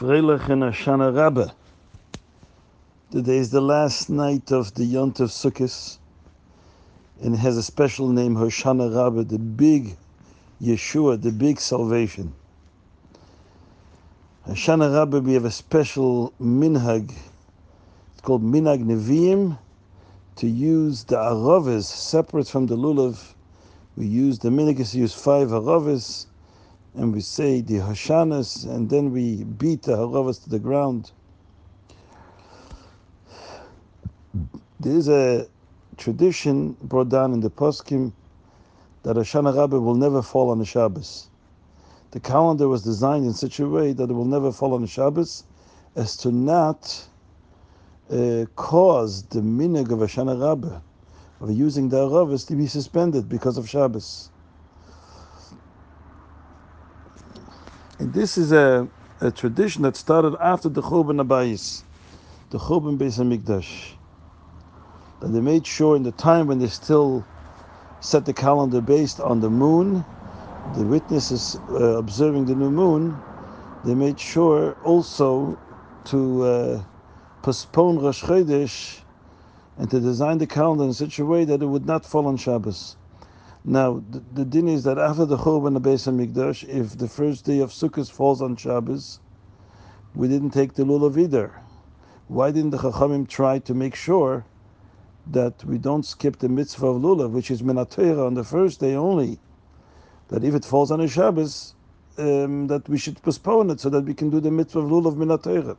Freilich and Hoshana Rabbah. Today is the last night of the Yont of Sukkot, and it has a special name, Hoshana Rabbah, the big Yeshua, the big salvation. Hoshana Rabbah, we have a special minhag. It's called Minhag Nevi'im, to use the aravis separate from the lulav. We use the minhag is to use five aravis and we say the Hoshanas, and then we beat the Haravas to the ground. There is a tradition brought down in the Poskim that Hoshana Rabbah will never fall on a Shabbos. The calendar was designed in such a way that it will never fall on a Shabbos as to not uh, cause the minig of Hoshana Rabbah of using the Haravas to be suspended because of Shabbos. And this is a, a tradition that started after the Churban Habayis, the Churban Beis Hamikdash. That they made sure in the time when they still set the calendar based on the moon, the witnesses uh, observing the new moon, they made sure also to uh, postpone Rosh Chodesh and to design the calendar in such a way that it would not fall on Shabbos. Now, the, the din is that after the Churban of Beis Hamikdash, if the first day of Sukkot falls on Shabbos, we didn't take the lulav either. Why didn't the Chachamim try to make sure that we don't skip the mitzvah of lulav, which is min haTorah on the first day only? That if it falls on a Shabbos, um, that we should postpone it so that we can do the mitzvah of lulav min haTorah.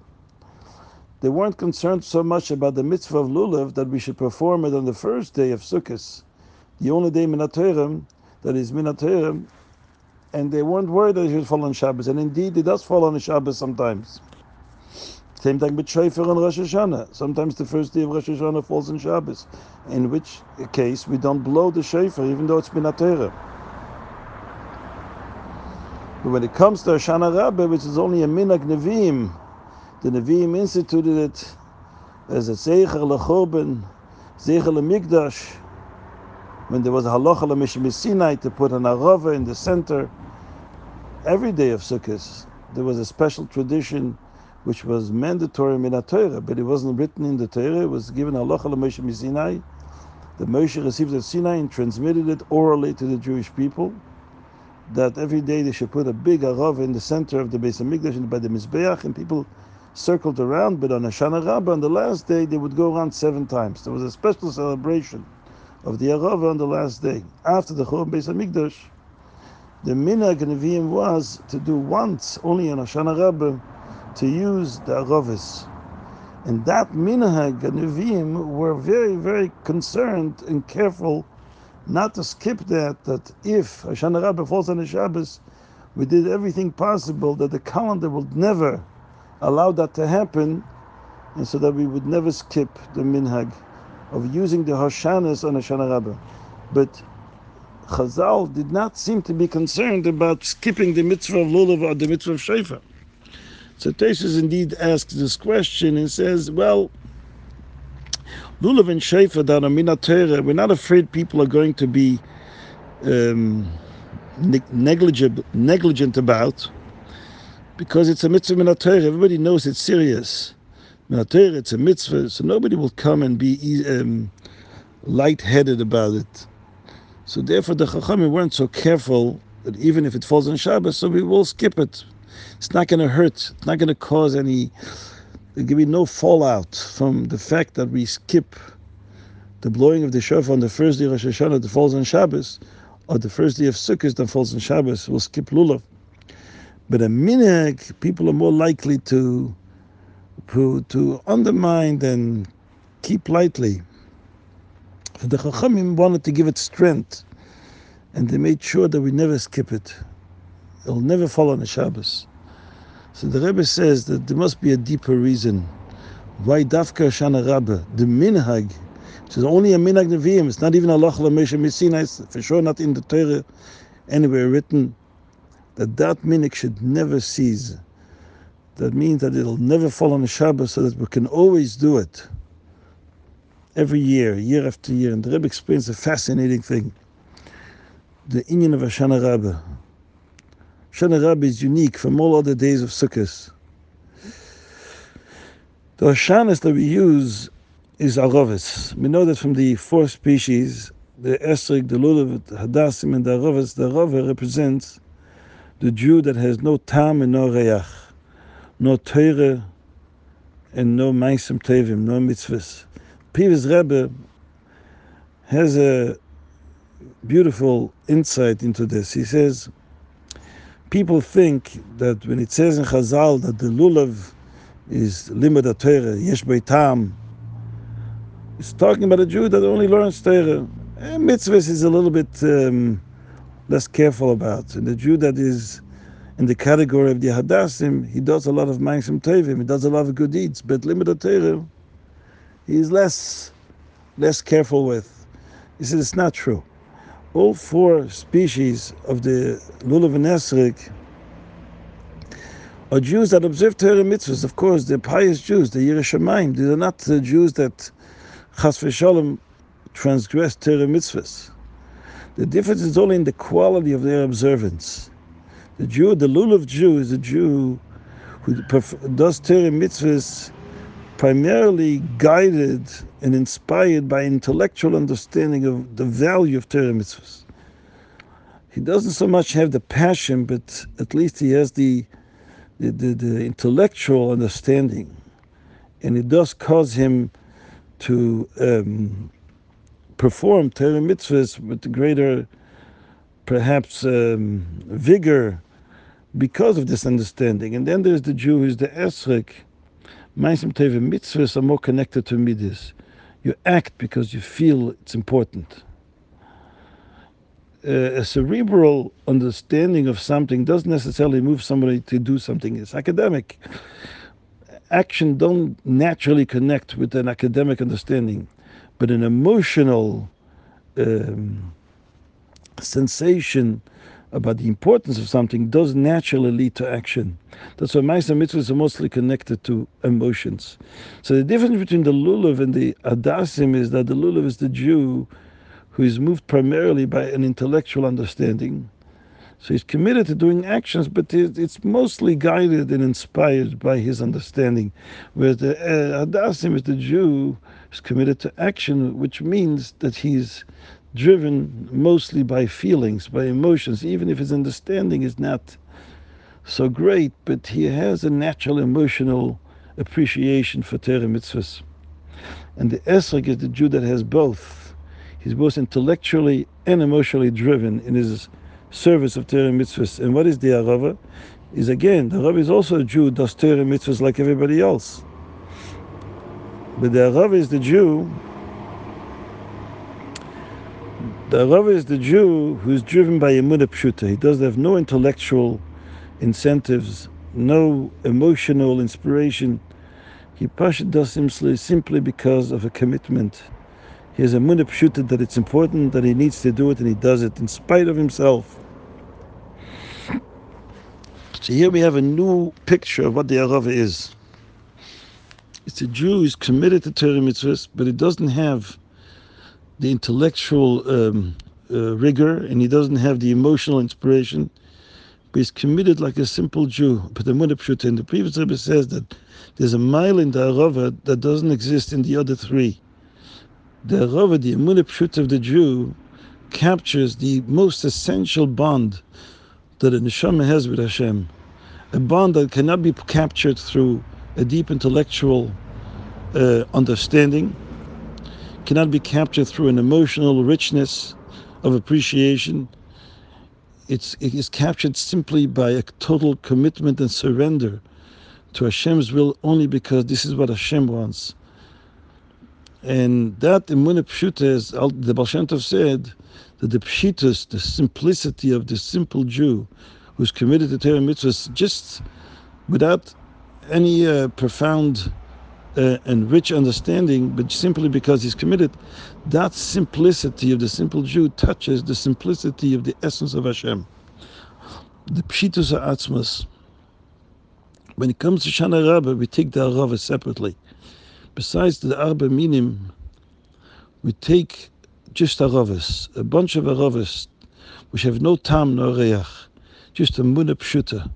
They weren't concerned so much about the mitzvah of lulav that we should perform it on the first day of Sukkot the only day Minaterem that is Minaterem, and they weren't worried that it should fall on Shabbos, and indeed it does fall on Shabbos sometimes. Same thing with Shofar and Rosh Hashanah. Sometimes the first day of Rosh Hashanah falls on Shabbos, in which case we don't blow the Shofar even though it's Minaterem. But when it comes to Hoshana Rabbah, which is only a Minag Nevi'im, the Nevi'im instituted it as a Zeicher Lechorben, Zeicher Lemikdash, when there was a halacha l'Moshe miSinai to put an arava in the center, every day of Sukkot there was a special tradition which was mandatory in Torah, but it wasn't written in the Torah. It was given halacha l'Moshe miSinai. The Moshe received at Sinai and transmitted it orally to the Jewish people. That every day they should put a big arav in the center of the Beis Hamikdash and by the Mizbeach, and people circled around. But on Hoshana Rabbah, on the last day, they would go around seven times. There was a special celebration of the Arava on the last day. After the Churban Beis Hamikdash, the Minhag Nevi'im was to do once, only on Hoshana Rabbah, to use the Aravis. And that Minhag Nevi'im were very, very concerned and careful not to skip that, that if Hoshana Rabbah falls on a Shabbos, we did everything possible that the calendar would never allow that to happen, and so that we would never skip the Minhag of using the Hoshanas on Hoshana Rabbah. But Chazal did not seem to be concerned about skipping the mitzvah of Lulav or the mitzvah of Shofar. So Tesis indeed asks this question and says, well, Lulav and Shofar that are we're not afraid people are going to be um, negligent, negligent about because it's a mitzvah Minatera. Everybody knows it's serious it's a mitzvah, so nobody will come and be um, light-headed about it. So therefore, the Chachamim weren't so careful that even if it falls on Shabbos, so we will skip it. It's not going to hurt. It's not going to cause any. There will be no fallout from the fact that we skip the blowing of the shofar on the first day of Rosh Hashanah that falls on Shabbos, or the first day of Sukkot that falls on Shabbos. We'll skip lulav. But a minhag, people are more likely to to, to undermine and keep lightly. The Chachamim wanted to give it strength, and they made sure that we never skip it. It'll never fall on a Shabbos. So the Rebbe says that there must be a deeper reason why Dafka Shana Rabbah, the minhag, which is only a minhag neviim, it's not even a loch l'mesha misina, it's for sure not in the Torah anywhere written, that that minhag should never cease. That means that it'll never fall on a Shabbos so that we can always do it. Every year, year after year. And the Rebbe explains a fascinating thing. The Inyan of Hoshana Rabbah. Hoshana Rabbah is unique from all other days of Sukkot. The Hashanas that we use is Aravis. We know that from the four species, the Esrik, the Lulav, the Hadassim, and the Aravis, the Arava represents the Jew that has no Tam and no Reach, no Teire, and no Maisim Tevim, no mitzvahs. Previous Rebbe has a beautiful insight into this. He says, people think that when it says in Chazal that the Lulav is limud Torah, yesh tam. It's talking about a Jew that only learns Torah. And mitzvahs is a little bit um, less careful about. And the Jew that is in the category of the Hadassim, he does a lot of Ma'asim Tevim, he does a lot of good deeds, but limited limud Torah, he's less, less careful with. He says it's not true. All four species of the Lulav and Esrik are Jews that observe Torah mitzvahs. Of course, they're pious Jews, they're yirei shamayim. These are not the Jews that Chas v'shalom transgress Torah mitzvahs. The difference is only in the quality of their observance. The Jew, the lulav Jew, is a Jew who does Torah mitzvahs primarily guided and inspired by intellectual understanding of the value of Torah mitzvahs. He doesn't so much have the passion, but at least he has the the, the, the intellectual understanding, and it does cause him to um, perform Torah mitzvahs with greater, perhaps, um, vigor because of this understanding. And then there's the Jew who's the Esrik. Maisim Teva mitzvahs are more connected to midas. You act because you feel it's important uh, a cerebral understanding of something doesn't necessarily move somebody to do something. It's academic. Action don't naturally connect with an academic understanding, but an emotional um, sensation about the importance of something does naturally lead to action. That's why Maisa mitzvahs are mostly connected to emotions. So the difference between the lulav and the Hadassim is that the lulav is the Jew who is moved primarily by an intellectual understanding. So he's committed to doing actions, but it's mostly guided and inspired by his understanding. Whereas the uh, Hadassim is the Jew is committed to action, which means that he's driven mostly by feelings, by emotions, even if his understanding is not so great, but he has a natural emotional appreciation for Torah mitzvahs. And the Esrik is the Jew that has both He's both intellectually and emotionally driven in his service of Torah mitzvahs. And what is the Arava? Is again, the Arava is also a Jew, does Torah mitzvahs like everybody else. But the Arava is the Jew. The Arava is the Jew who's driven by Emunah Pshuta. He doesn't have no intellectual incentives, no emotional inspiration. He pasha does simply simply because of a commitment he has a munah pshuta that it's important that he needs to do it and he does it in spite of himself. So here we have a new picture of what the Arava is. It's a Jew who's committed to Torah mitzvahs, but he doesn't have the intellectual um, uh, rigor and he doesn't have the emotional inspiration, but he's committed like a simple Jew. But the Pshuta, in the previous Rebbe says that there's a mile in the Arava that doesn't exist in the other three. The Rava, the Emunah Pshut of the Jew, captures the most essential bond that a neshama has with Hashem, a bond that cannot be captured through a deep intellectual uh, understanding, cannot be captured through an emotional richness of appreciation. It's, it is captured simply by a total commitment and surrender to Hashem's will only because this is what Hashem wants. And that Emunah Pshuta, as the Baal Shem Tov said, that the Pshitus, the simplicity of the simple Jew who's committed to Torah mitzvahs just without any uh, profound uh, and rich understanding, but simply because he's committed, that simplicity of the simple Jew touches the simplicity of the essence of Hashem. The Pshitus Atzmas. When it comes to Shana Rabbah, we take the Arava separately besides the Arba Minim, we take just Aravis, a bunch of Aravis, which have no Tam nor Reach, just a Munah Pshuta.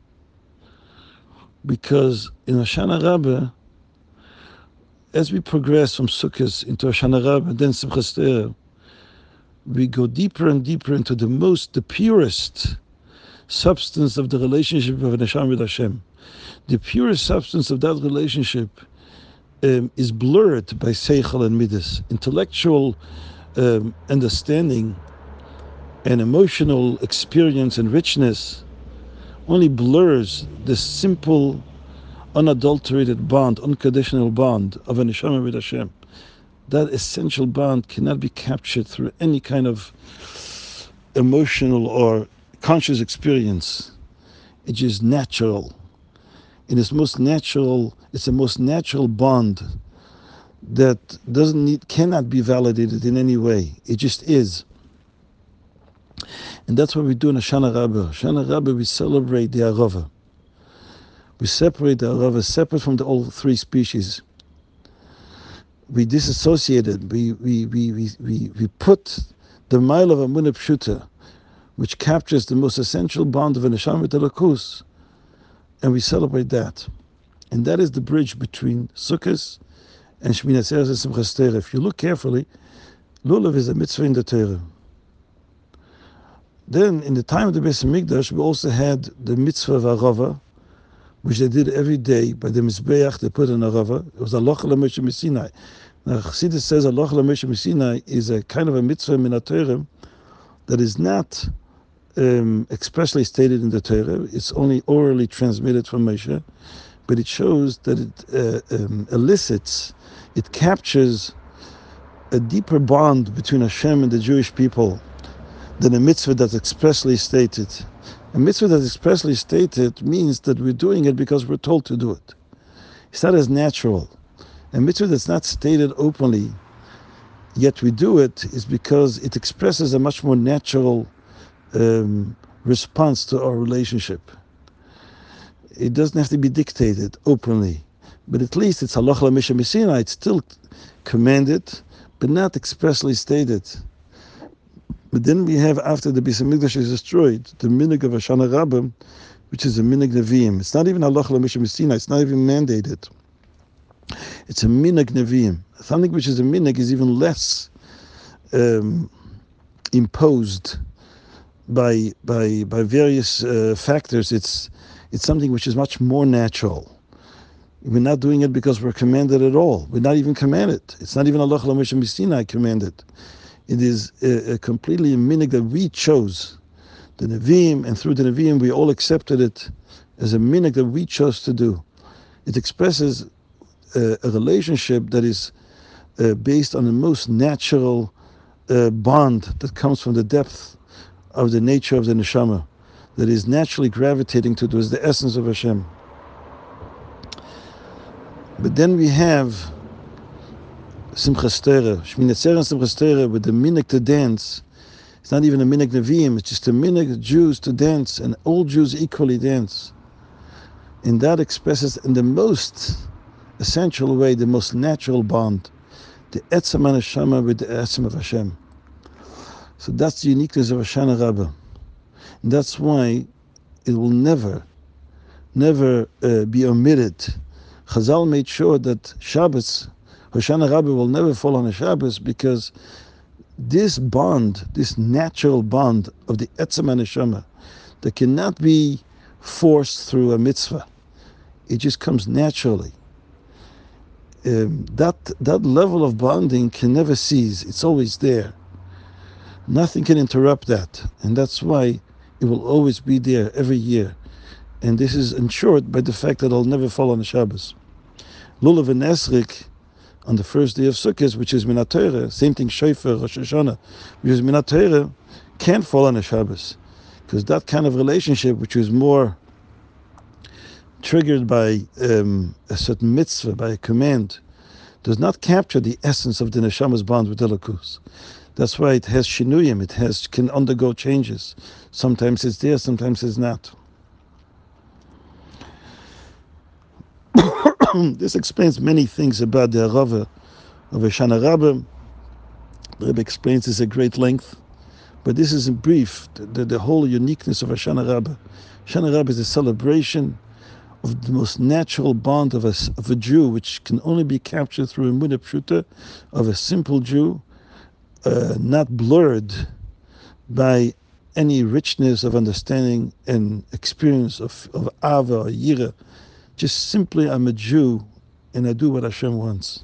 Because in Hoshana Rabbah, as we progress from Sukkot into Rabbah and then Simchas we go deeper and deeper into the most, the purest substance of the relationship of Neshama with Hashem. The purest substance of that relationship um, is blurred by Seichel and Midas. Intellectual um, understanding and emotional experience and richness only blurs the simple, unadulterated bond, unconditional bond of an neshama with Hashem. That essential bond cannot be captured through any kind of emotional or conscious experience. It is natural. In its most natural, it's the most natural bond that doesn't need, cannot be validated in any way. It just is. And that's what we do in Hoshana Rabbah. Hoshana Rabbah, we celebrate the Arava. We separate the Arava separate from the all three species. We disassociated. We, we, we, we, we, we put the mile of Amunah which captures the most essential bond of an Neshama Lakus, and we celebrate that. And that is the bridge between Sukkot and Shmini Atzeres Simchas If you look carefully, Lulav is a mitzvah in the Torah. Then, in the time of the Beis Hamikdash, we also had the mitzvah of Arava, which they did every day by the Mizbeach, they put an Arava. It was Allah Moshe Sinai. Now, Chassidus says Allah Moshe Sinai is a kind of a mitzvah in the that is not um, expressly stated in the Torah. It's only orally transmitted from Moshe, but it shows that it uh, um, elicits, it captures a deeper bond between Hashem and the Jewish people than a mitzvah that's expressly stated. A mitzvah that's expressly stated means that we're doing it because we're told to do it. It's not as natural. A mitzvah that's not stated openly, yet we do it, is because it expresses a much more natural um, response to our relationship. It doesn't have to be dictated openly, but at least it's halach la It's still commanded, but not expressly stated. But then we have, after the Beis Hamikdash is destroyed, the minig of Hoshana Rabbah, which is a minig Nevi'im. It's not even Allah Mishim It's not even mandated. It's a minig Nevi'im. Something which is a minig is even less um, imposed by by by various uh, factors. It's it's something which is much more natural. We're not doing it because we're commanded at all. We're not even commanded. It's not even Allah commanded. It is a, completely a minig that we chose. The Nevi'im, and through the Nevi'im, we all accepted it as a minig that we chose to do. It expresses a, a relationship that is uh, based on the most natural uh, bond that comes from the depth of the nature of the neshama, that is naturally gravitating to towards the essence of Hashem. But then we have Simchas Torah, and Simchas Torah, with the minik to dance. It's not even a minik Nevi'im, it's just a minik Jews to dance, and all Jews equally dance. And that expresses in the most essential way, the most natural bond, the Etzem Shama with the Etzem of Hashem. So that's the uniqueness of Hoshana Rabbah. And that's why it will never, never uh, be omitted. Chazal made sure that Shabbos Hoshana Rabbah will never fall on a Shabbos because this bond, this natural bond of the Etzem Neshama, that cannot be forced through a mitzvah. It just comes naturally. Um, that that level of bonding can never cease. It's always there. Nothing can interrupt that, and that's why it will always be there every year. And this is ensured by the fact that it'll never fall on the Shabbos. Lulav and Esrik on the first day of Sukkot, which is Minat same thing Shofar, Rosh Hashanah, which is can't fall on a Shabbos. Because that kind of relationship, which is more triggered by um, a certain mitzvah, by a command, does not capture the essence of the neshama's bond with Elokus. That's why it has shinuyim, it has can undergo changes. Sometimes it's there, sometimes it's not. This explains many things about the Rava of Hoshana Rabbah. The Rebbe explains this at great length, but this is in brief the, the, the whole uniqueness of Hoshana Rabbah. Hoshana Rabbah is a celebration of the most natural bond of a, of a Jew, which can only be captured through a Muda Pshuta of a simple Jew, uh, not blurred by any richness of understanding and experience of, of Ava or Yira. Just simply, I'm a Jew and I do what Hashem wants.